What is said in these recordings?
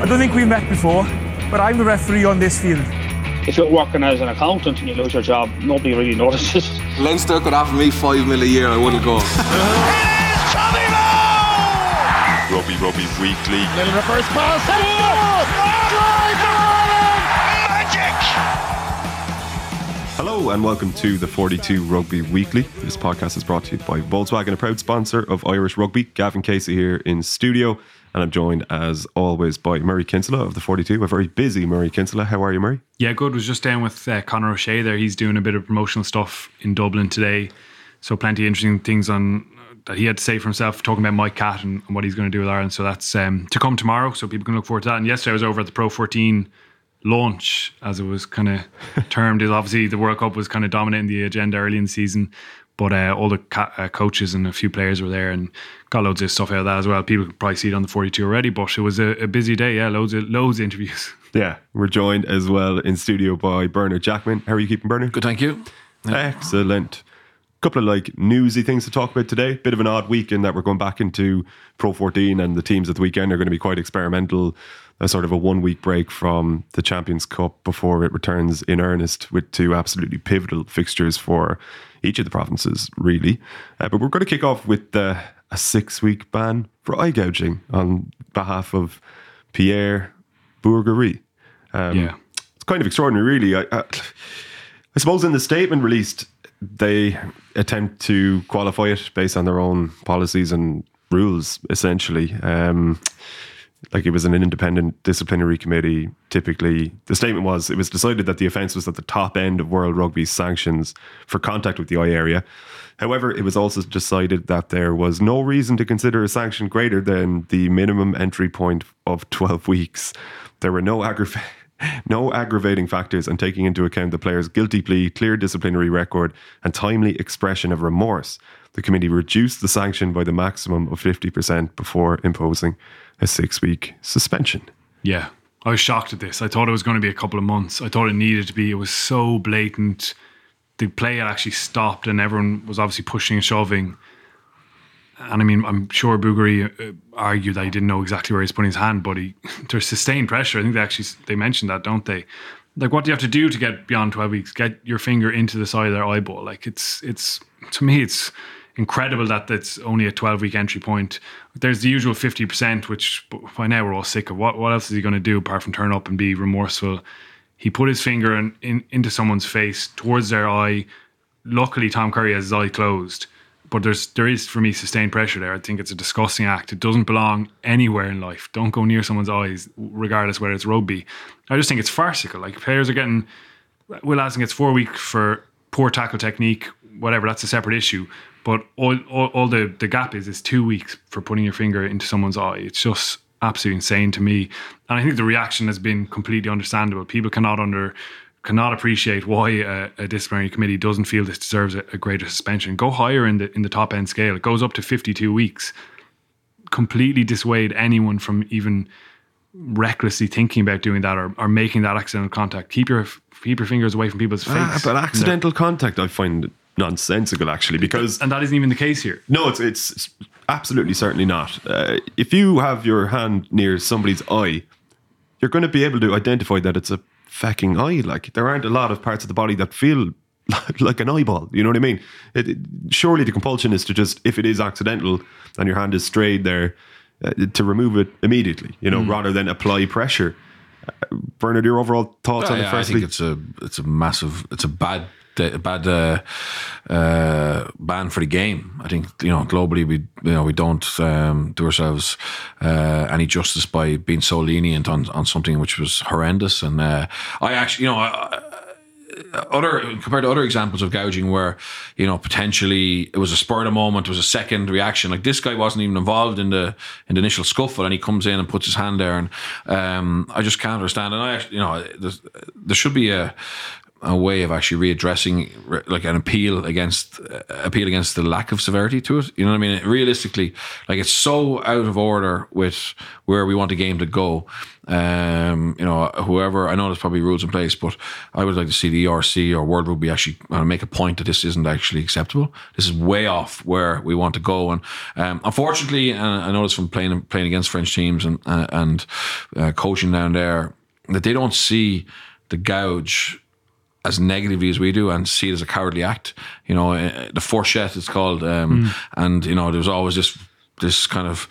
I don't think we've met before, but I'm the referee on this field. If you're working as an accountant and you lose your job, nobody really notices. Leinster could offer me five mil a year, I wouldn't go. Rugby Rugby Weekly. Little reverse pass. Magic. Hello and welcome to the 42 Rugby Weekly. This podcast is brought to you by Volkswagen, a proud sponsor of Irish Rugby. Gavan Casey here in studio, and I'm joined as always by Murray Kinsella of the 42. A very busy Murray Kinsella. How are you, Murray? Yeah, good. Was just down with uh, Conor O'Shea there. He's doing a bit of promotional stuff in Dublin today. So plenty of interesting things on that he had to say for himself, talking about Mike Catt and, and what he's going to do with Ireland. So that's um, to come tomorrow. So people can look forward to that. And yesterday I was over at the Pro 14 launch, as it was kind of termed. Is obviously the World Cup was kind of dominating the agenda early in the season. But uh, all the ca- uh, coaches and a few players were there and got loads of stuff out of that as well. People could probably see it on the 42 already, but it was a, a busy day. Yeah, loads of loads of interviews. Yeah, we're joined as well in studio by Bernard Jackman. How are you keeping, Bernard? Good, thank you. Excellent. Couple of like newsy things to talk about today. Bit of an odd week in that we're going back into Pro 14 and the teams at the weekend are going to be quite experimental. A sort of a one week break from the Champions Cup before it returns in earnest with two absolutely pivotal fixtures for each of the provinces, really. Uh, but we're going to kick off with uh, a six week ban for eye gouging on behalf of Pierre Bourgarit. Um, Yeah. It's kind of extraordinary, really. I, I, I suppose in the statement released, they attempt to qualify it based on their own policies and rules, essentially. Um, like it was an independent disciplinary committee. Typically, the statement was it was decided that the offence was at the top end of World Rugby's sanctions for contact with the eye area. However, it was also decided that there was no reason to consider a sanction greater than the minimum entry point of 12 weeks. There were no aggravating. No aggravating factors and taking into account the player's guilty plea, clear disciplinary record, and timely expression of remorse, the committee reduced the sanction by the maximum of 50% before imposing a six week suspension. Yeah, I was shocked at this. I thought it was going to be a couple of months. I thought it needed to be. It was so blatant. The play had actually stopped, and everyone was obviously pushing and shoving. And I mean, I'm sure Bourgarit uh, argued that he didn't know exactly where he's putting his hand, but he there's sustained pressure. I think they actually they mentioned that, don't they? Like, what do you have to do to get beyond 12 weeks? Get your finger into the side of their eyeball. Like, it's it's to me, it's incredible that that's only a 12 week entry point. There's the usual 50%, which by now we're all sick of. What what else is he going to do apart from turn up and be remorseful? He put his finger in, in, into someone's face towards their eye. Luckily, Tom Curry has his eye closed, but there's there is for me sustained pressure there. I think it's a disgusting act. It doesn't belong anywhere in life. Don't go near someone's eyes, regardless whether it's rugby. I just think it's farcical. Like players are getting. Will Addison gets four weeks for poor tackle technique, whatever. That's a separate issue. But all, all, all the, the gap is is two weeks for putting your finger into someone's eye. It's just absolutely insane to me. And I think the reaction has been completely understandable. People cannot under cannot appreciate why a, a disciplinary committee doesn't feel this deserves a, a greater suspension. Go higher in the in the top end scale. It goes up to fifty two weeks. Completely dissuade anyone from even recklessly thinking about doing that or, or making that accidental contact. Keep your keep your fingers away from people's face. Ah, but accidental contact, I find nonsensical actually, because and that isn't even the case here. no, it's it's, it's absolutely certainly not. Uh, if you have your hand near somebody's eye, you're going to be able to identify that it's a fucking eye. Like there aren't a lot of parts of the body that feel like an eyeball. You know what I mean? It, it- surely the compulsion is to just, if it is accidental and your hand is strayed there, uh, to remove it immediately. You know, rather than apply pressure. Uh, Bernard, your overall thoughts Yeah, on it? yeah, I Firstly, think it's a it's a massive it's a bad a bad uh, uh, ban for the game. I think you know globally we you know we don't um, do ourselves uh, any justice by being so lenient on on something which was horrendous. And uh, I actually you know. I, other compared to other examples of gouging where you know potentially it was a spur of the moment, it was a second reaction. Like this guy wasn't even involved in the in the initial scuffle, and he comes in and puts his hand there, and um, I just can't understand. And I actually, you know, there should be a a way of actually readdressing like an appeal against uh, appeal against the lack of severity to it. You know what I mean? Realistically, like it's so out of order with where we want the game to go. Um, you know, whoever I know there's probably rules in place, but I would like to see the ERC or World Rugby actually uh, make a point that this isn't actually acceptable. This is way off where we want to go, and um, unfortunately, and I noticed from playing playing against French teams and uh, and uh, coaching down there that they don't see the gouge as negatively as we do and see it as a cowardly act. You know, uh, the fourchette it's called, um, and you know, there's always this this kind of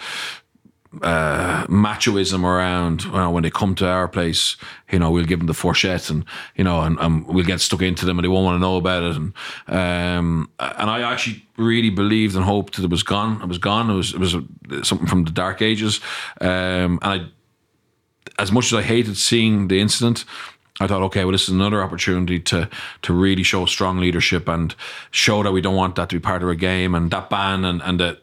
uh, machoism around you know, when they come to our place. You know, we'll give them the fourchette, and you know, and, and we'll get stuck into them, and they won't want to know about it. And um, and I actually really believed and hoped that it was gone. It was gone. It was it was something from the dark ages. Um, and I as much as I hated seeing the incident, I thought, okay, well, this is another opportunity to to really show strong leadership and show that we don't want that to be part of our game and that ban and and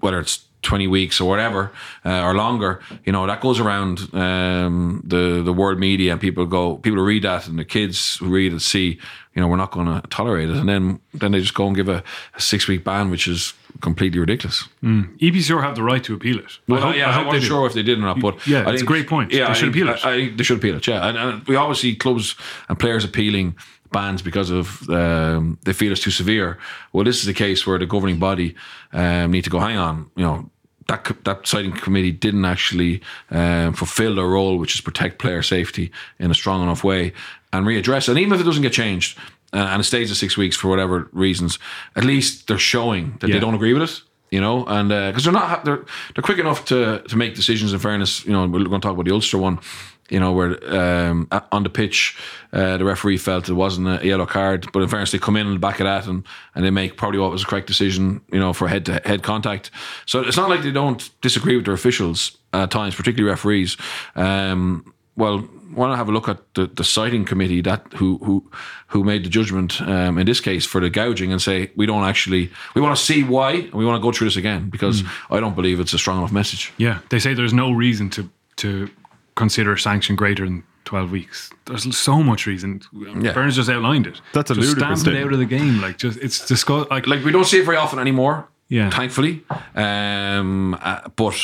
whether it's 20 weeks or whatever uh, or longer you know that goes around um, the the world media and people go people read that and the kids who read it see you know we're not going to tolerate it and then then they just go and give a, a six week ban which is completely ridiculous EPCR have the right to appeal it. well, I hope, yeah, I I, wasn't do. sure if they did or not, but Yeah, I it's a great point. yeah, They should think- appeal it. I, I they should appeal it. Yeah, and, and we always see clubs and players appealing bans because of um, they feel it's too severe. Well, this is a case where the governing body um, need to go. Hang on, you know. That, that citing committee didn't actually um, fulfill their role, which is protect player safety in a strong enough way and readdress. And even if it doesn't get changed uh, and it stays at six weeks for whatever reasons, at least they're showing that Yeah. they don't agree with it you know, and because they're not they're they're quick enough to to make decisions. In fairness, you know, we're going to talk about the Ulster one. You know, where um, on the pitch, uh, the referee felt it wasn't a yellow card, but in fairness, they come in on the back of that and, and they make probably what was the correct decision, you know, for head to head contact. So it's not like they don't disagree with their officials at times, particularly referees. Um, well, why not have a look at the, the citing committee that who who who made the judgment um, in this case for the gouging and say we don't actually we want to see why and we want to go through this again because I don't believe it's a strong enough message. Yeah, they say there's no reason to to consider a sanction greater than 12 weeks. There's so much reason. Yeah. Burns just outlined it. That's a just ludicrous stamp it out of the game. Like just it's disgust. Like, Like we don't see it very often anymore. Yeah. thankfully. Um, uh, but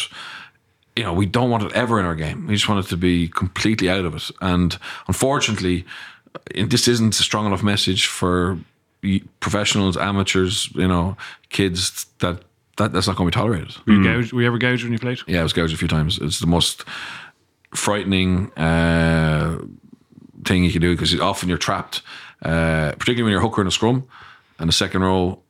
you know we don't want it ever in our game. We just want it to be completely out of it. And unfortunately, uh, this isn't a strong enough message for professionals, amateurs, you know, kids that. That, that's not going to be tolerated. were, you gouged, were you ever gouged when you played? Yeah, I was gouged a few times. It's the most frightening uh, thing you can do because often you're trapped, uh, particularly when you're hooker in a scrum and the second row.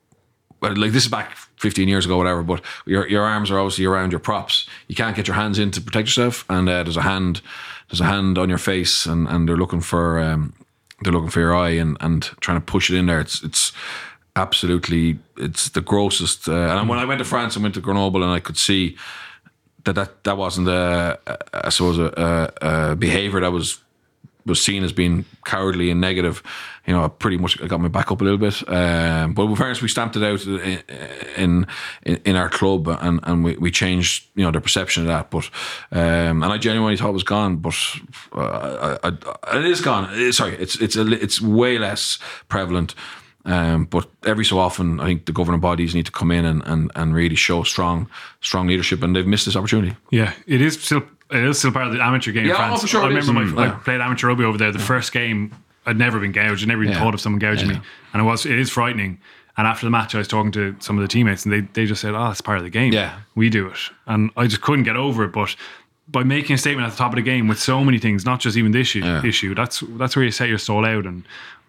Like this is back 15 years ago, whatever. But your your arms are obviously around your props. You can't get your hands in to protect yourself, and uh, there's a hand there's a hand on your face, and, and they're looking for um, they're looking for your eye and, and trying to push it in there. It's it's absolutely it's the grossest. Uh, and when I went to France, I went to Grenoble, and I could see that that, that wasn't a, I suppose a, a, a behavior that was was seen as being cowardly and negative. You know, I pretty much got my back up a little bit. Um, but in fairness, we stamped it out in in, in our club, and, and we, we changed you know the perception of that. But um, and I genuinely thought it was gone, but uh, I, I, it is gone. Uh, Sorry, it's it's a, it's way less prevalent. Um, but every so often, I think the governing bodies need to come in and, and, and really show strong strong leadership, and they've missed this opportunity. Yeah, it is still it is still part of the amateur game Yeah, in France. oh, for sure I remember my, Mm, I played amateur rugby over there. The first game, I'd never been gouged. I never even Yeah. thought of someone gouging Yeah. me, and it was it is frightening. And after the match, I was talking to some of the teammates, and they they just said, "Oh, it's part of the game. Yeah. we do it." And I just couldn't get over it, but. By making a statement at the top of the game with so many things, not just even this issue, Yeah. issue, that's that's where you set your soul out, and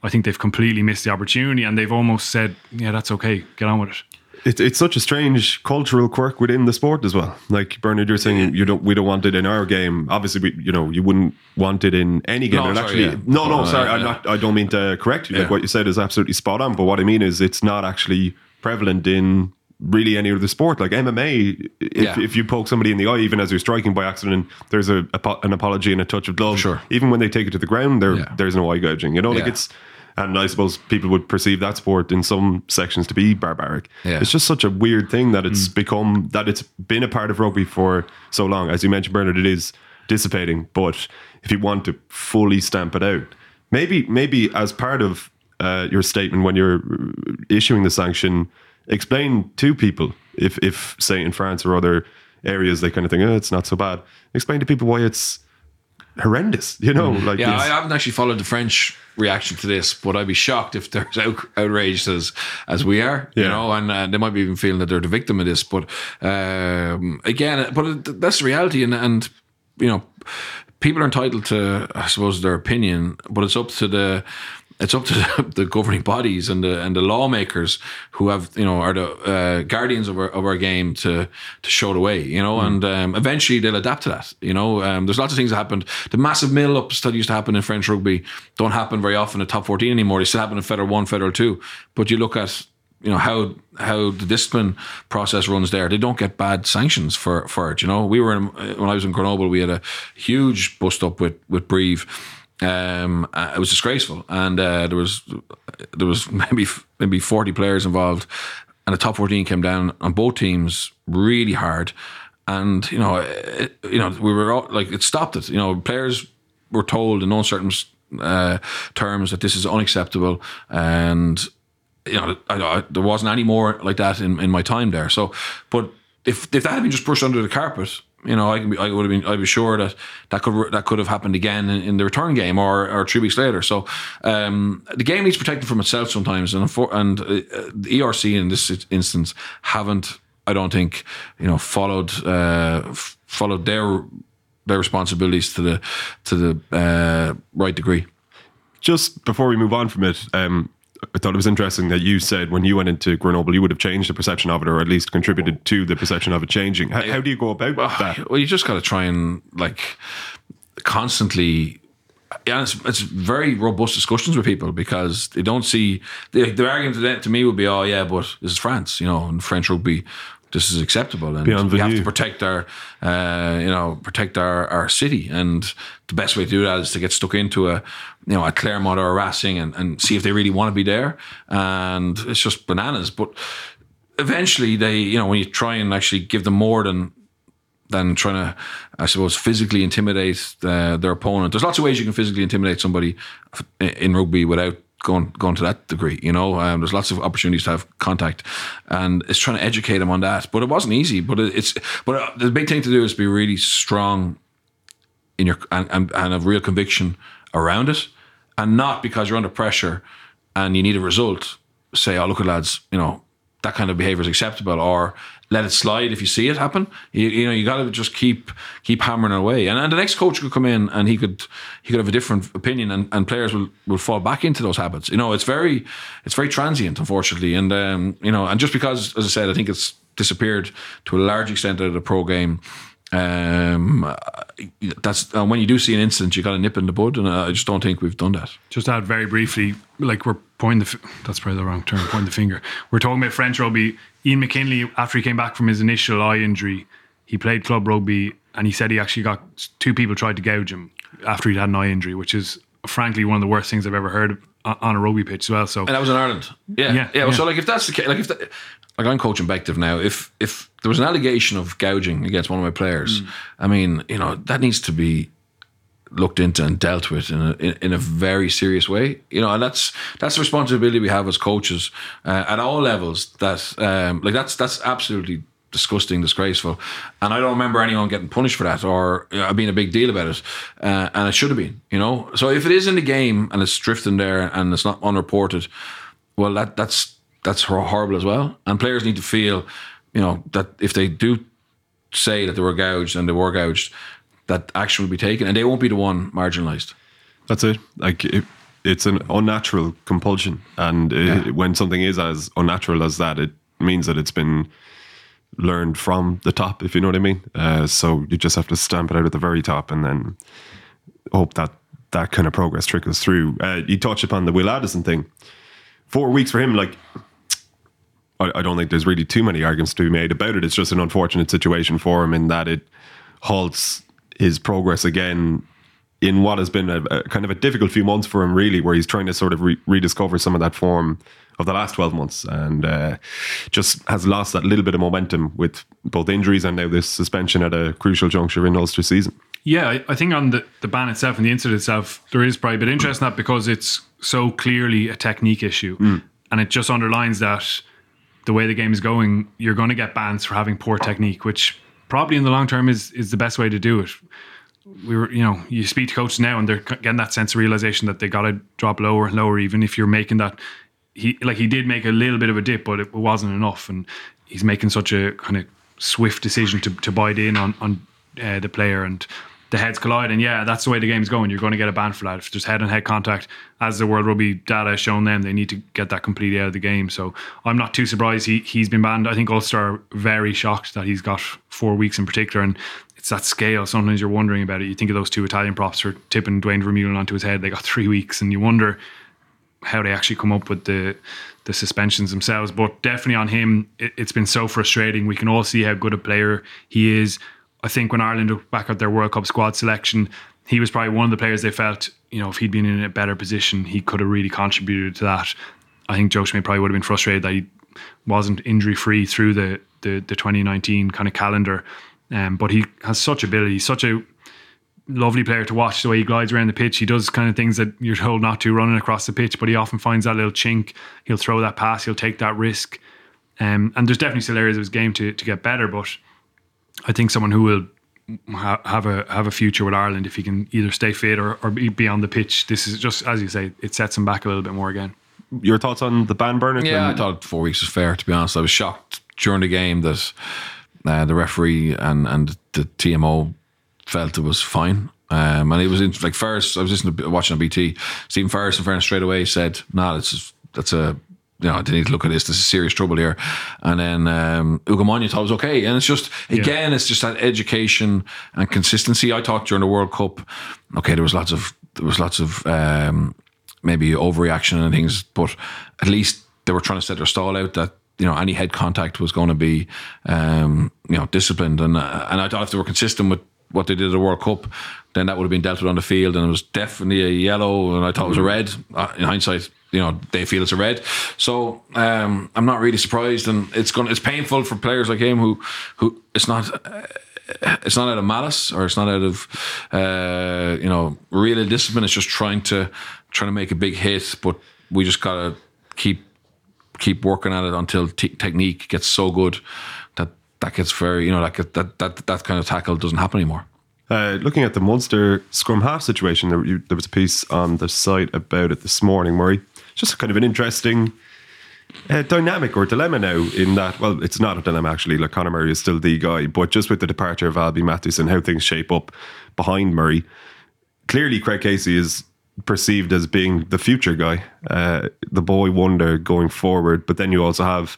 I think they've completely missed the opportunity, and they've almost said, "Yeah, that's okay, get on with it." It, it's such a strange cultural quirk within the sport as well. Like Bernard, you're saying you don't, we don't want it in our game. Obviously, we, you know, you wouldn't want it in any game. No, And sorry, actually, yeah. no, no, Oh, sorry, yeah, I'm not. I don't mean to correct you. Like Yeah. what you said is absolutely spot on. But what I mean is, it's not actually prevalent in really any other sport. Like MMA, if, Yeah. if you poke somebody in the eye, even as you're striking by accident, there's a, a an apology and a touch of glove. Sure. Even when they take it to the ground, there Yeah. there's no eye gouging. You know, like Yeah. it's. And I suppose people would perceive that sport in some sections to be barbaric. Yeah. It's just such a weird thing that it's Mm. become that it's been a part of rugby for so long. As you mentioned, Bernard, it is dissipating. But if you want to fully stamp it out, maybe maybe as part of uh, your statement when you're issuing the sanction, explain to people if if say in France or other areas they kind of think oh, it's not so bad. Explain to people why it's horrendous. You know, like Mm. Yeah, I haven't actually followed the French reaction to this, but I'd be shocked if they're as out, outraged as as we are. You know, and uh, they might be even feeling that they're the victim of this. But um, again, but that's the reality, and and you know, people are entitled to, I suppose, their opinion, but it's up to the. It's up to the, the governing bodies and the and the lawmakers who have you know are the uh, guardians of our of our game to to show the way you know and um, eventually they'll adapt to that you know um, there's lots of things that happened the massive mill ups that used to happen in French rugby don't happen very often in top 14 anymore they still happen in Federal 1 Federal 2 but you look at you know how how the discipline process runs there. They don't get bad sanctions for for it. You know, we were in, when I was in Grenoble, we had a huge bust up with with Brive. Um, uh, it was disgraceful, and uh, there was there was maybe maybe forty players involved, and the top fourteen came down on both teams really hard, and you know it, you know we were all, like it stopped it. You know, players were told in uncertain uh, terms that this is unacceptable, and you know, I, I, there wasn't any more like that in, in my time there. So, but if if that had been just pushed under the carpet, you know, I, can be, I would have been, I'd be sure that that could that could have happened again in, in the return game or or three weeks later. So, um, the game needs protecting from itself sometimes, and and uh, the ERC in this instance haven't, I don't think, you know, followed uh, followed their their responsibilities to the to the uh, right degree. just before we move on from it, um, I thought it was interesting that you said when you went into Grenoble, you would have changed the perception of it, or at least contributed to the perception of it changing. How, how do you go about that? Well, you just got to try and like constantly. Yeah, it's, it's very robust discussions with people because they don't see the, the argument to, them- to me would be, oh yeah, but this is France, you know, and French rugby, this is acceptable, and Beyond we have to protect our, uh, you know, protect our, our city, and the best way to do that is to get stuck into a, you know, a Clermont or a Racing and, and see if they really want to be there, and it's just bananas, but eventually they, you know, when you try and actually give them more than than trying to, I suppose, physically intimidate uh, their opponent. There's lots of ways you can physically intimidate somebody in rugby without going going to that degree. You know, um, there's lots of opportunities to have contact, and it's trying to educate them on that. But it wasn't easy. But it, it's but uh, the big thing to do is be really strong in your and, and, and have real conviction around it, and not because you're under pressure and you need a result. Say, oh look at lads, you know that kind of behavior is acceptable, or let it slide if you see it happen. You, you know you got to just keep keep hammering away, and, and the next coach could come in and he could he could have a different opinion, and, and players will, will fall back into those habits. You know it's very it's very transient, unfortunately, and um, you know and just because, as I said, I think it's disappeared to a large extent out of the pro game. Um, that's uh, when you do see an incident, you got to nip in the bud, and I just don't think we've done that. Just add very briefly, like we're pointing the, fi- that's probably the wrong term, pointing the finger. We're talking about French rugby. Ian McKinley, after he came back from his initial eye injury, he played club rugby and he said he actually got two people tried to gouge him after he'd had an eye injury, which is frankly one of the worst things I've ever heard on on a rugby pitch as well. So And that was in Ireland. Yeah, Yeah, yeah. well, So like, if that's the case, like if that, like I'm coaching Bective now, if if there was an allegation of gouging against one of my players, I mean, you know, that needs to be looked into and dealt with in a in, in a very serious way. You know, and that's that's the responsibility we have as coaches uh, at all levels. That um, like that's that's absolutely disgusting, disgraceful, and I don't remember anyone getting punished for that or you know, being a big deal about it, uh, and it should have been. You know, so if it is in the game and it's drifting there and it's not unreported, well, that that's that's horrible as well. And players need to feel, you know, that if they do say that they were gouged and they were gouged, that action will be taken, and they won't be the one marginalised. That's it. Like it, it's an unnatural compulsion, and it, when something is as unnatural as that, it means that it's been learned from the top. If you know what I mean. Uh, so you just have to stamp it out at the very top, and then hope that that kind of progress trickles through. Uh, you touched upon the Will Addison thing. Four weeks for him, like. I I don't think there's really too many arguments to be made about it. It's just an unfortunate situation for him in that it halts his progress again in what has been a, a kind of a difficult few months for him, really, where he's trying to sort of re- rediscover some of that form of the last 12 months and uh, just has lost that little bit of momentum with both injuries and now this suspension at a crucial juncture in Ulster season. Yeah, I, I think on the, the ban itself and the incident itself, there is probably a bit of interest in that because it's so clearly a technique issue. And it just underlines that the way the game is going, you're going to get bans for having poor technique, which probably in the long term is is the best way to do it. We were, you know, you speak to coaches now and they're getting that sense of realization that they got to drop lower and lower, even if you're making that. He like he did make a little bit of a dip, but it wasn't enough, and he's making such a kind of swift decision to to bite in on on uh, the player and the heads collide. And yeah, that's the way the game's going. You're going to get a ban for that. If there's head on head contact, as the World Rugby data has shown them, they need to get that completely out of the game. So I'm not too surprised he, he's been banned. I think Ulster are very shocked that he's got four weeks in particular. And it's that scale. Sometimes you're wondering about it. You think of those two Italian props for tipping Duane Vermeulen onto his head. They got three weeks, and you wonder how they actually come up with the the suspensions themselves. But definitely on him, it, it's been so frustrating. We can all see how good a player he is. I think when Ireland look back at their World Cup squad selection, he was probably one of the players they felt, you know, if he'd been in a better position, he could have really contributed to that. I think Joe Schmidt probably would have been frustrated that he wasn't injury free through the, the the 2019 kind of calendar. Um, but he has such ability, such a lovely player to watch the way he glides around the pitch. He does kind of things that you're told not to running across the pitch, but he often finds that little chink. He'll throw that pass, he'll take that risk. Um, and there's definitely still areas of his game to, to get better, but I think someone who will ha- have a have a future with Ireland if he can either stay fit or, or be be on the pitch. This is just as you say, it sets him back a little bit more again. Your thoughts on the ban, Bernard? Yeah, I thought four weeks was fair. To be honest, I was shocked during the game that uh, the referee and and the TMO felt it was fine. Um, and it was in, like Ferris. I was listening to watching on BT. Stephen Ferris, in fairness, straight away said, "Nah, that's just, that's a." You know, I need to look at this. This is serious trouble here. And then um, Ugo Monye thought it was okay. And it's just, again, it's just that education and consistency. I thought during the World Cup, okay, there was lots of there was lots of um, maybe overreaction and things, but at least they were trying to set their stall out that you know any head contact was going to be um, you know disciplined, and uh, and I thought if they were consistent with what they did at the World Cup, then that would have been dealt with on the field, and it was definitely a yellow, and I thought it was a red. Uh, in hindsight, you know they feel it's a red, so um, I'm not really surprised, and it's going it's painful for players like him who who it's not it's not out of malice or it's not out of uh, you know real discipline. It's just trying to trying to make a big hit, but we just gotta keep keep working at it until t- technique gets so good that gets very you know like that that that kind of tackle doesn't happen anymore. Uh, looking at the Munster scrum half situation, there, you, there was a piece on the site about it this morning, Murray. Just kind of an interesting uh, dynamic or dilemma now. In that, well, it's not a dilemma actually. Like Conor Murray is still the guy, but just with the departure of Alby Mathewson, how things shape up behind Murray, clearly Craig Casey is perceived as being the future guy, uh, the boy wonder going forward. But then you also have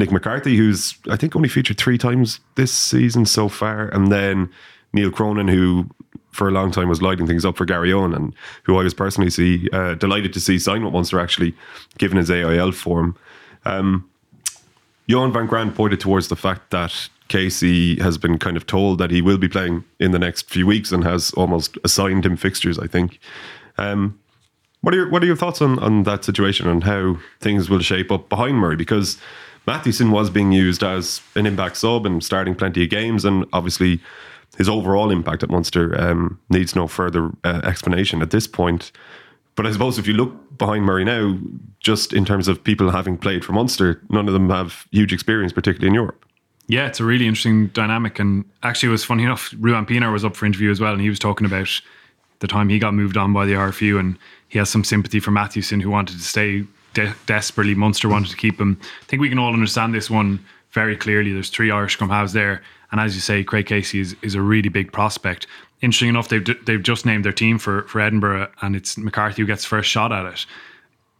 Nick McCarthy, who's I think only featured three times this season so far, and then Neil Cronin, who for a long time was lighting things up for Garryowen, and who I was personally see uh, delighted to see sign with Munster actually, given his AIL form. Um, Johan van Graan pointed towards the fact that Casey has been kind of told that he will be playing in the next few weeks and has almost assigned him fixtures. I think. Um, what are your What are your thoughts on on that situation and how things will shape up behind Murray? Because Mathewson was being used as an impact sub and starting plenty of games, and obviously his overall impact at Munster um, needs no further uh, explanation at this point. But I suppose if you look behind Murray now, just in terms of people having played for Munster, none of them have huge experience, particularly in Europe. Yeah, it's a really interesting dynamic. And actually, it was funny enough, Ruan Pienaar was up for interview as well, and he was talking about the time he got moved on by the RFU, and he has some sympathy for Mathewson, who wanted to stay de- desperately. Munster wanted to keep him. I think we can all understand this one very clearly. There's three Irish scrum halves there, and as you say, Craig Casey is, is a really big prospect. Interesting enough, they've they've just named their team for for Edinburgh, and it's McCarthy who gets first shot at it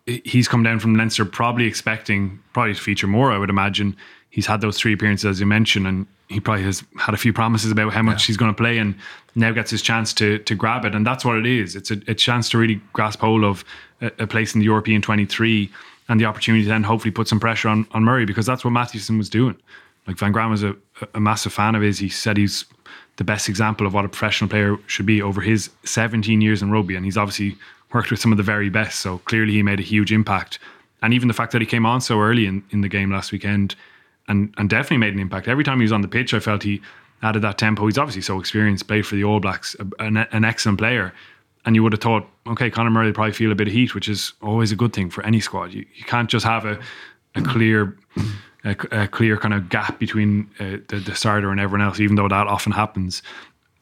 he's come down from Leinster probably expecting probably to feature more, I would imagine. He's had those three appearances, as you mentioned, and he probably has had a few promises about how much he's going to play and now gets his chance to to grab it. And that's what it is. It's a, a chance to really grasp hold of a, a place in the European 23 and the opportunity to then hopefully put some pressure on, on Murray because that's what Mathewson was doing. Like Van Graan was a, a massive fan of his. He said he's the best example of what a professional player should be over his 17 years in rugby. And he's obviously worked with some of the very best. So clearly he made a huge impact. And even the fact that he came on so early in, in the game last weekend and, and definitely made an impact. Every time he was on the pitch, I felt he added that tempo. He's obviously so experienced, played for the All Blacks, an, an excellent player. And you would have thought, okay, Conor Murray will probably feel a bit of heat, which is always a good thing for any squad. You, you can't just have a, a clear a, a clear kind of gap between uh, the, the starter and everyone else, even though that often happens.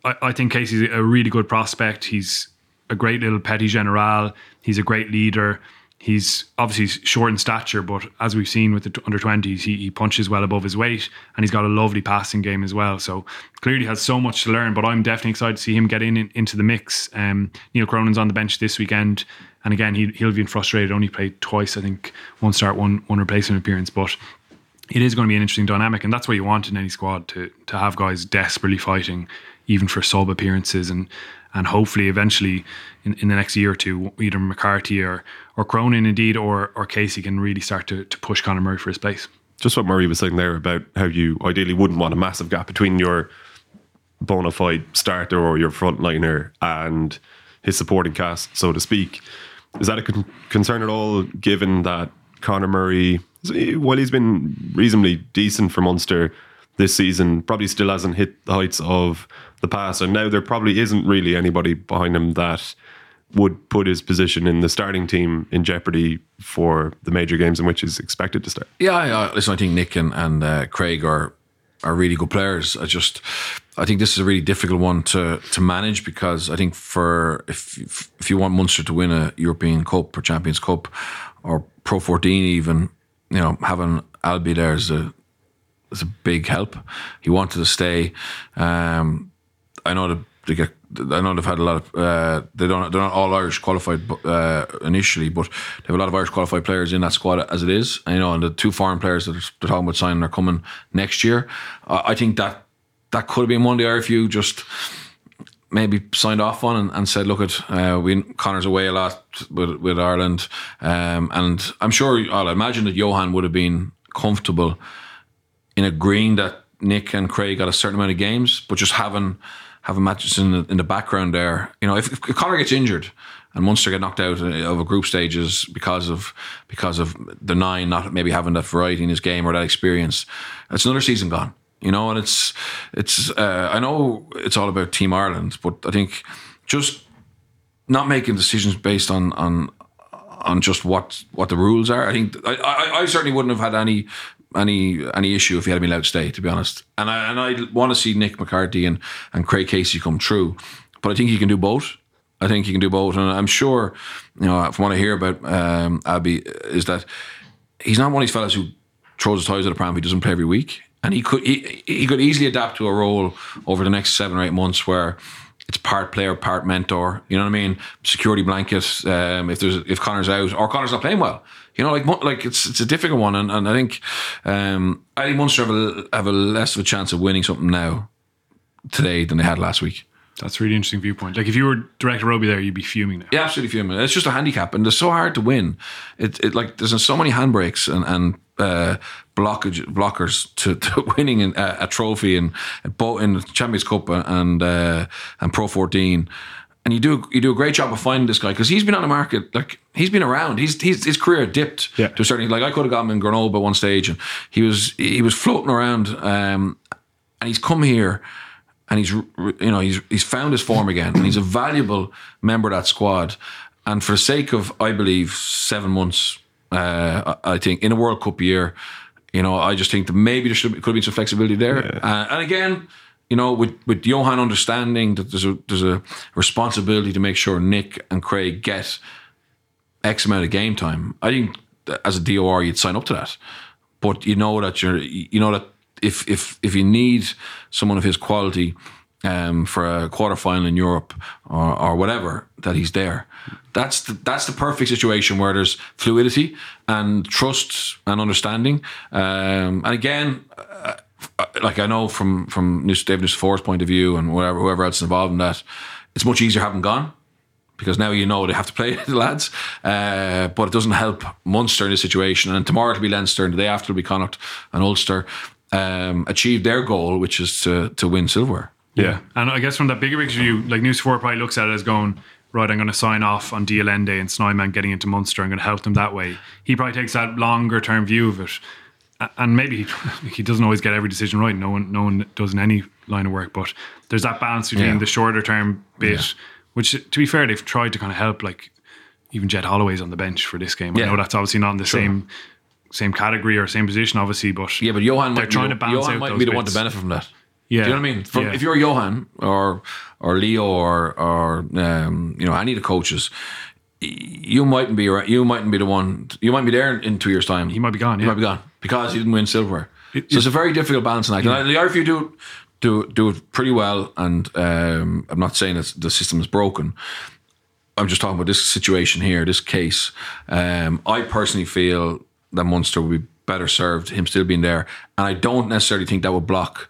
I, I think Casey's a really good prospect. He's a great little petit general. He's a great leader. He's obviously short in stature, but as we've seen with the under 20s, he, he punches well above his weight and he's got a lovely passing game as well. So clearly has so much to learn, but I'm definitely excited to see him get in, in into the mix. Um, Neil Cronin's on the bench this weekend. And again, he, he'll be frustrated. Only played twice, I think, one start, one one replacement appearance. But it is going to be an interesting dynamic, and that's what you want in any squad to to have guys desperately fighting, even for sub appearances, and and hopefully eventually in, in the next year or two, either McCarthy or or Cronin indeed or or Casey can really start to to push Conor Murray for his place. Just what Murray was saying there about how you ideally wouldn't want a massive gap between your bona fide starter or your frontliner and his supporting cast, so to speak. Is that a con- concern at all, given that Conor Murray, while he's been reasonably decent for Munster this season, probably still hasn't hit the heights of the past, and now there probably isn't really anybody behind him that would put his position in the starting team in jeopardy for the major games in which he's expected to start. Yeah, yeah. Listen, I think Nick and, and uh, Craig are are really good players. I just I think this is a really difficult one to to manage because I think for if if you want Munster to win a European Cup or Champions Cup or Pro 14 even, you know, having Alby there is a is a big help. He wanted to stay. Um, I know that they get. I know they've had a lot of. Uh, they don't. They're not all Irish qualified uh, initially, but they have a lot of Irish qualified players in that squad as it is. And, you know, and the two foreign players that they're talking about signing are coming next year. Uh, I think that that could have been one if you just maybe signed off on and, and said, "Look, at uh, we Conor's away a lot with with Ireland," um, and I'm sure I'll imagine that Johan would have been comfortable in agreeing that Nick and Craig got a certain amount of games, but just having having matches in the, in the background there. You know, if, if Conor gets injured and Munster get knocked out of a group stages because of because of the nine not maybe having that variety in his game or that experience, it's another season gone. You know, and it's it's uh, I know it's all about Team Ireland, but I think just not making decisions based on on on just what what the rules are. I think I, I, I certainly wouldn't have had any any any issue if he had been allowed to stay, to be honest. And I and I want to see Nick McCarthy and and Craig Casey come true, but I think he can do both. I think he can do both, and I'm sure, you know, from what I hear about um, Alby, is that he's not one of these fellas who throws his toys at a pram. He doesn't play every week and he could he, he could easily adapt to a role over the next seven or eight months where it's part player, part mentor. You know what I mean? Security blanket. Um, if there's if Conor's out or Conor's not playing well, you know, like like it's it's a difficult one, and, and I think um, I think Munster have a have a less of a chance of winning something now today than they had last week. That's a really interesting viewpoint. Like if you were director rugby there, you'd be fuming now. Yeah, absolutely fuming. It's just a handicap, and it's so hard to win. It, it like there's so many handbrakes and and uh, blockage blockers to, to winning in, uh, a trophy and both in the Champions Cup and uh, and Pro 14. And you do you do a great job of finding this guy because he's been on the market like he's been around. He's, he's his career dipped yeah. to a certain like I could have got him in Grenoble at one stage and he was he was floating around um, and he's come here and he's you know he's he's found his form again and he's a valuable member of that squad. And for the sake of I believe seven months, uh, I think in a World Cup year, you know, I just think that maybe there should could have been some flexibility there. Yeah. Uh, and again, you know, with with Johan understanding that there's a there's a responsibility to make sure Nick and Craig get X amount of game time. I think as a DOR you'd sign up to that, but you know that you're you know that if if if you need someone of his quality um, for a quarter final in Europe or, or whatever, that he's there. That's the, that's the perfect situation where there's fluidity and trust and understanding. Um, and again, uh, like I know from from David Nucifora's point of view and whatever whoever else is involved in that, it's much easier having gone because now you know they have to play the lads. Uh, but it doesn't help Munster in this situation. And tomorrow it'll be Leinster, and the day after it'll be Connacht and Ulster. Um, achieve their goal, which is to to win silver. Yeah. And I guess from that bigger picture view, like Nucifor probably looks at it as going, right, I'm going to sign off on de Allende and Snyman getting into Munster. I'm going to help them that way. He probably takes that longer term view of it. And maybe he, doesn't always get every decision right. No one, no one does in any line of work. But there's that balance between Yeah. the shorter term bit, which to be fair, they've tried to kind of help. Like even Jed Holloway's on the bench for this game. I know that's obviously not in the same same category or same position, obviously, but Yeah, but Johan they're might trying be, to balance Johan out might those be the one to benefit from that. Yeah, Do you know what I mean? From, yeah. If you're Johan or or Leo or or um, you know any of the coaches, you mightn't be you mightn't be the one. You might be there in, two years' time. He might be gone, You yeah. might be gone because you didn't win silver. It- so it's a very difficult balancing act. And the RFU do do do it pretty well. And um, I'm not saying that the system is broken. I'm just talking about this situation here, this case. Um, I personally feel that Munster would be better served him still being there, and I don't necessarily think that would block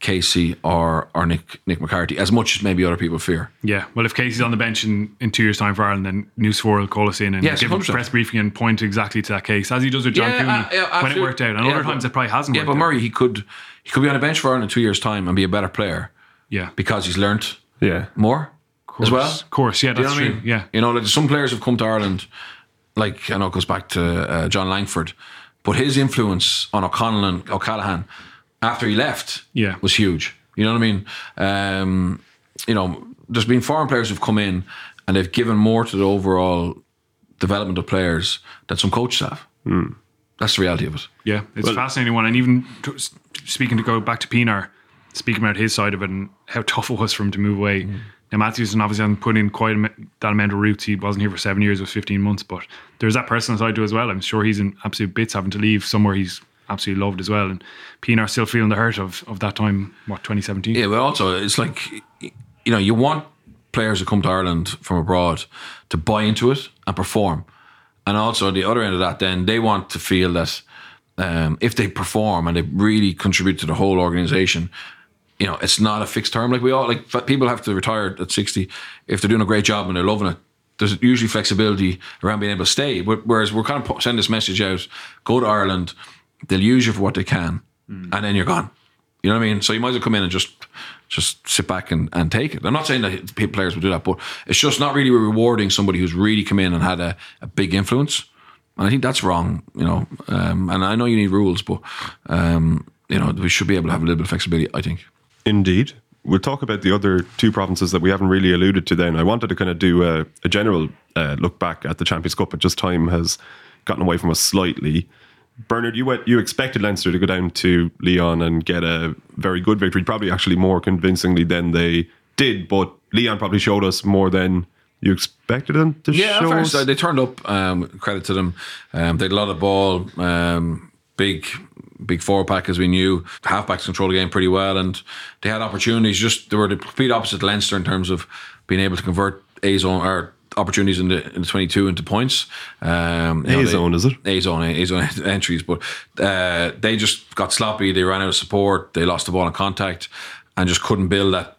Casey or or Nick Nick McCarthy as much as maybe other people fear. Yeah, well, if Casey's on the bench in, in two years' time for Ireland, then Nucifora will call us in and Yes, give a 100%. press briefing and point exactly to that case, as he does with John Cooney uh, yeah, when it worked out. And Yeah, other but- times it probably hasn't Yeah, worked but out. Murray, he could he could be on a bench for Ireland in two years' time and be a better player Yeah, because he's learnt Yeah. more as well. Of course, yeah, Do you that's know what I true. mean? Yeah. You know, like some players have come to Ireland, like I know it goes back to uh, John Langford, but his influence on O'Connell and O'Callaghan after he left Yeah. was huge. You know what I mean? Um, you know, there's been foreign players who've come in and they've given more to the overall development of players than some coaches have. That's the reality of it. Yeah, it's a fascinating one. And even t- s- speaking to go back to Pienaar, speaking about his side of it and how tough it was for him to move away. Now, Mathewson obviously hasn't put in quite a, m- that amount of roots. He wasn't here for seven years, it was 15 months. But there's that personal side to it as well. I'm sure he's in absolute bits having to leave somewhere he's absolutely loved as well. And Pienaar still feeling the hurt of, of that time, what, 2017? Yeah, but also it's like you know you want players who come to Ireland from abroad to buy into it and perform, and also the other end of that, then they want to feel that um, if they perform and they really contribute to the whole organisation, you know, it's not a fixed term. Like we all like people have to retire at sixty if they're doing a great job and they're loving it. There's usually flexibility around being able to stay. Whereas we're kind of sending this message out: go to Ireland, they'll use you for what they can, and then you're gone. You know what I mean? So you might as well come in and just just sit back and, and take it. I'm not saying that pe- players will do that, but it's just not really rewarding somebody who's really come in and had a, a big influence. And I think that's wrong, you know. Um, and I know you need rules, but um, you know we should be able to have a little bit of flexibility. I think. Indeed. We'll talk about the other two provinces that we haven't really alluded to then. I wanted to kind of do a, a general uh, look back at the Champions Cup, but just time has gotten away from us slightly. Bernard, you went, you expected Leinster to go down to Lyon and get a very good victory, probably actually more convincingly than they did, but Lyon probably showed us more than you expected them to Yeah, show. So they turned up. Um, credit to them. Um, they had a lot of ball. Um, big, big four pack as we knew. Halfbacks controlled the game pretty well, and they had opportunities. Just they were the complete opposite to Leinster in terms of being able to convert a zone or opportunities in the in the twenty two into points. Um, A zone, is it? A zone, A zone entries, but uh, they just got sloppy. They ran out of support. They lost the ball in contact, and just couldn't build that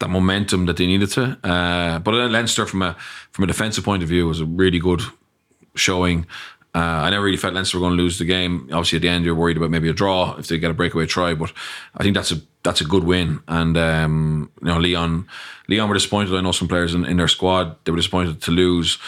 that momentum that they needed to. Uh, but Leinster, from a from a defensive point of view, was a really good showing. Uh, I never really felt Leinster were going to lose the game. Obviously, at the end, you're worried about maybe a draw if they get a breakaway try. But I think that's a that's a good win. And um, you know, Lyon Lyon were disappointed. I know some players in, in their squad they were disappointed to lose.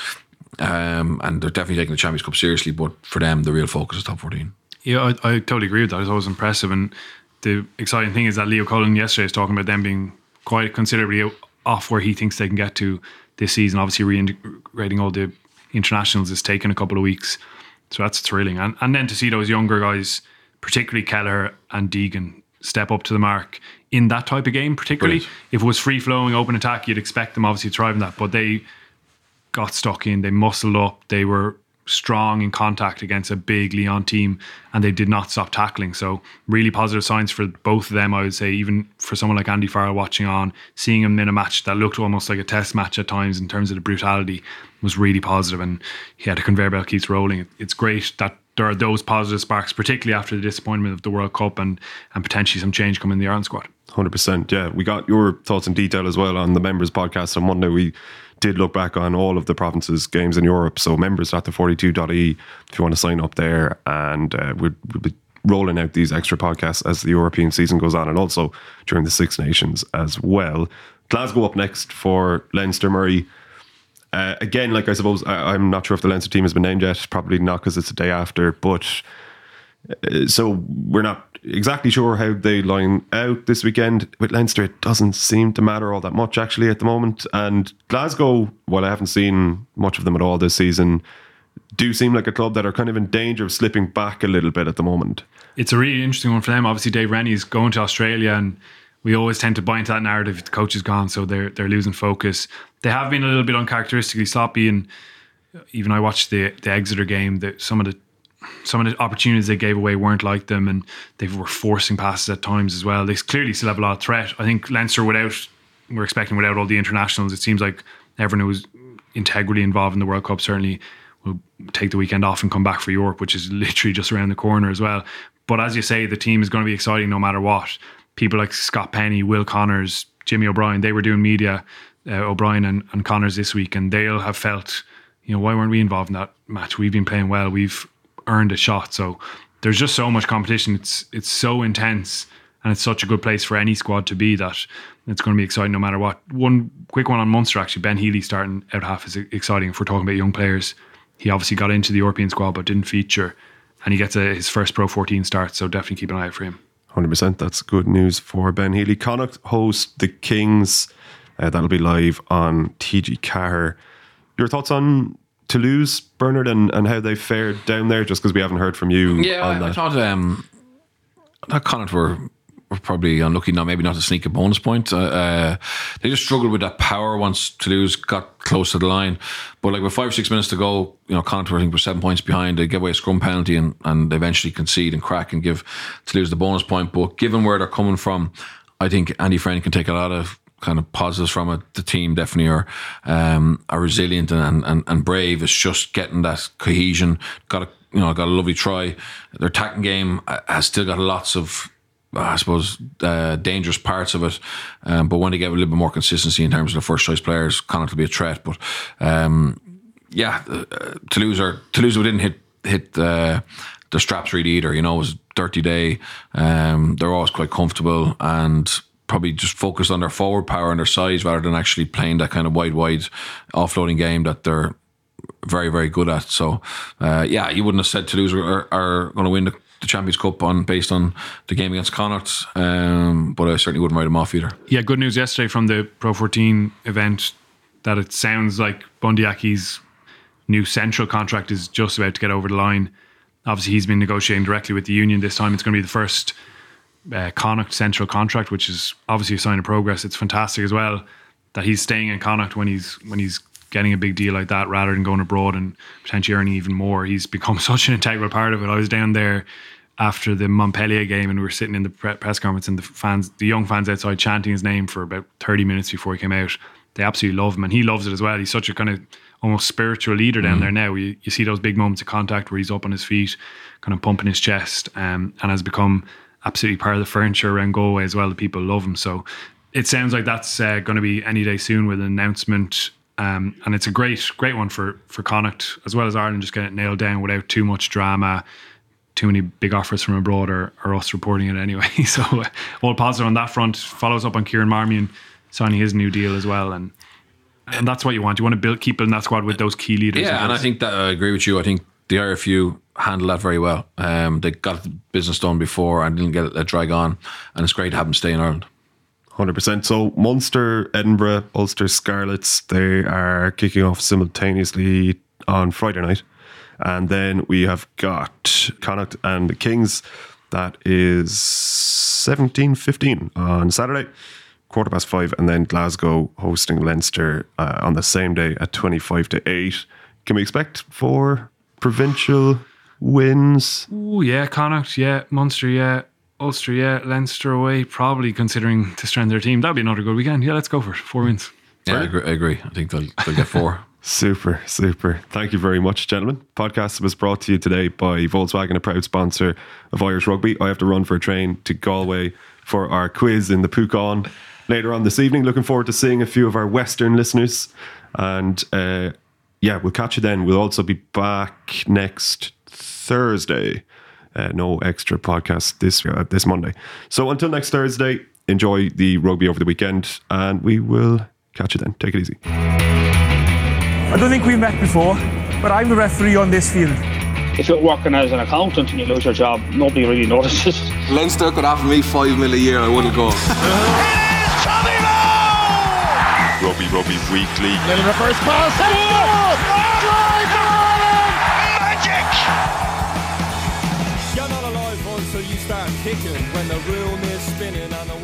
Um, and they're definitely taking the Champions Cup seriously. But for them, the real focus is top 14. Yeah, I, I totally agree with that. It's always impressive. And the exciting thing is that Leo Cullen yesterday was talking about them being quite considerably off where he thinks they can get to this season. Obviously, reintegrating all the internationals is taking a couple of weeks. So that's thrilling. And, and then to see those younger guys, particularly Kelleher and Deegan, step up to the mark in that type of game, particularly. Brilliant. If it was free flowing, open attack, you'd expect them obviously to thrive in that. But they got stuck in. They muscled up. They were strong in contact against a big Lyon team, and they did not stop tackling. So really positive signs for both of them. I would say, even for someone like Andy Farrell watching on, seeing him in a match that looked almost like a test match at times in terms of the brutality was really positive, and yeah, the conveyor belt keeps rolling. It's great that. There are those positive sparks, particularly after the disappointment of the World Cup and and potentially some change coming in the Ireland squad. Hundred percent. Yeah, we got your thoughts in detail as well on the members podcast on Monday. We did look back on all of the provinces' games in Europe. So members at the 42.e if you want to sign up there, and uh, we'll, we'll be rolling out these extra podcasts as the European season goes on, and also during the Six Nations as well. Glasgow up next for Leinster Murray. Uh, again, like I suppose I, I'm not sure if the Leinster team has been named yet. Probably not because it's the day after. But Uh, so we're not exactly sure how they line out this weekend. With Leinster, it doesn't seem to matter all that much actually at the moment. And Glasgow, while I haven't seen much of them at all this season, do seem like a club that are kind of in danger of slipping back a little bit at the moment. It's a really interesting one for them. Obviously, Dave Rennie's going to Australia, and we always tend to buy into that narrative. The coach is gone, so they're they're losing focus. They have been a little bit uncharacteristically sloppy, and even I watched the the Exeter game. That some of the some of the opportunities they gave away weren't like them, and they were forcing passes at times as well. They clearly still have a lot of threat. I think Leinster, without we're expecting without all the internationals, it seems like everyone who's integrally involved in the World Cup certainly will take the weekend off and come back for Europe, which is literally just around the corner as well. But as you say, the team is going to be exciting no matter what. People like Scott Penny, Will Connors, Jimmy O'Brien, they were doing media, uh, O'Brien and, and Connors this week, and they'll have felt, you know, why weren't we involved in that match? We've been playing well. We've earned a shot. So there's just so much competition. It's it's so intense and it's such a good place for any squad to be that it's going to be exciting no matter what. One quick one on Munster actually, Ben Healy starting out half is exciting if we're talking about young players. He obviously got into the European squad but didn't feature and he gets a, his first Pro 14 start, so definitely keep an eye out for him. 100%. That's good news for Ben Healy. Connacht host the Kings. Uh, that'll be live on TG4. Your thoughts on Toulouse, Bernard, and, and how they fared down there, just because we haven't heard from you Yeah, I, I thought um, thought Connacht were were probably unlucky now, maybe not to sneak a bonus point. Uh, uh, they just struggled with that power once Toulouse got close to the line. But like with five or six minutes to go, you know, Connacht were, I think, were seven points behind. They give away a scrum penalty and, and eventually concede and crack and give Toulouse the bonus point. But given where they're coming from, I think Andy Friend can take a lot of kind of positives from it. The team definitely are um, are resilient and, and and brave. It's just getting that cohesion. Got a you know got a lovely try. Their attacking game uh, has still got lots of. I suppose uh, dangerous parts of it, um, but when they get a little bit more consistency in terms of the first choice players, Connacht will be a threat. But um, yeah, uh, Toulouse are Toulouse didn't hit hit uh, the straps really either. You know, it was a dirty day. Um, they're always quite comfortable and probably just focused on their forward power and their size rather than actually playing that kind of wide wide offloading game that they're very very good at. So uh, yeah, you wouldn't have said Toulouse are, are going to win the, the Champions Cup on based on the game against Connacht, um, but I certainly wouldn't write them off either. Yeah, good news yesterday from the Pro 14 event that it sounds like Bundee Aki's new central contract is just about to get over the line. Obviously, he's been negotiating directly with the union this time. It's going to be the first uh, Connacht central contract, which is obviously a sign of progress. It's fantastic as well that he's staying in Connacht when he's when he's getting a big deal like that rather than going abroad and potentially earning even more. He's become such an integral part of it. I was down there after the Montpellier game and we were sitting in the pre- press conference and the fans, the young fans outside chanting his name for about 30 minutes before he came out. They absolutely love him and he loves it as well. He's such a kind of almost spiritual leader down there now. You, you see those big moments of contact where he's up on his feet, kind of pumping his chest um, and has become absolutely part of the furniture around Galway as well. The people love him. So it sounds like that's uh, going to be any day soon with an announcement. Um, and it's a great, great one for for Connacht as well as Ireland. Just getting it nailed down without too much drama, too many big offers from abroad, or, or us reporting it anyway. so uh, all positive on that front. Follows up on Kieran Marmion signing his new deal as well, and and that's what you want. You want to build, keep building that squad with those key leaders. Yeah, and I think that I agree with you. I think the RFU handled that very well. Um, they got the business done before and didn't get it let drag on, and it's great to have them stay in Ireland. Hundred percent. So Munster, Edinburgh, Ulster Scarlets, they are kicking off simultaneously on Friday night, and then we have got Connacht and the Kings. That is seventeen fifteen on Saturday, quarter past five, and then Glasgow hosting Leinster uh, on the same day at twenty five to eight. Can we expect four provincial wins? Oh yeah, Connacht, yeah, Munster, yeah, Ulster, yeah, Leinster away. Probably considering to strengthen their team, that'd be another good weekend. Yeah, let's go for it. Four wins. Yeah, I agree, I agree. I think they'll, they'll get four. Super, super. Thank you very much, gentlemen. Podcast was brought to you today by Volkswagen, a proud sponsor of Irish Rugby. I have to run for a train to Galway for our quiz in the Púcán later on this evening. Looking forward to seeing a few of our Western listeners. And uh, yeah, we'll catch you then. We'll also be back next Thursday. Uh, no extra podcast this uh, this Monday. So until next Thursday, enjoy the rugby over the weekend, and we will catch you then. Take it easy. I don't think we've met before, but I'm the referee on this field. if you're working as an accountant and you lose your job, nobody really notices. Leinster could offer me five mil a year, I wouldn't go. Robbie Robbie Weekly. Little reverse pass. the room is spinning on the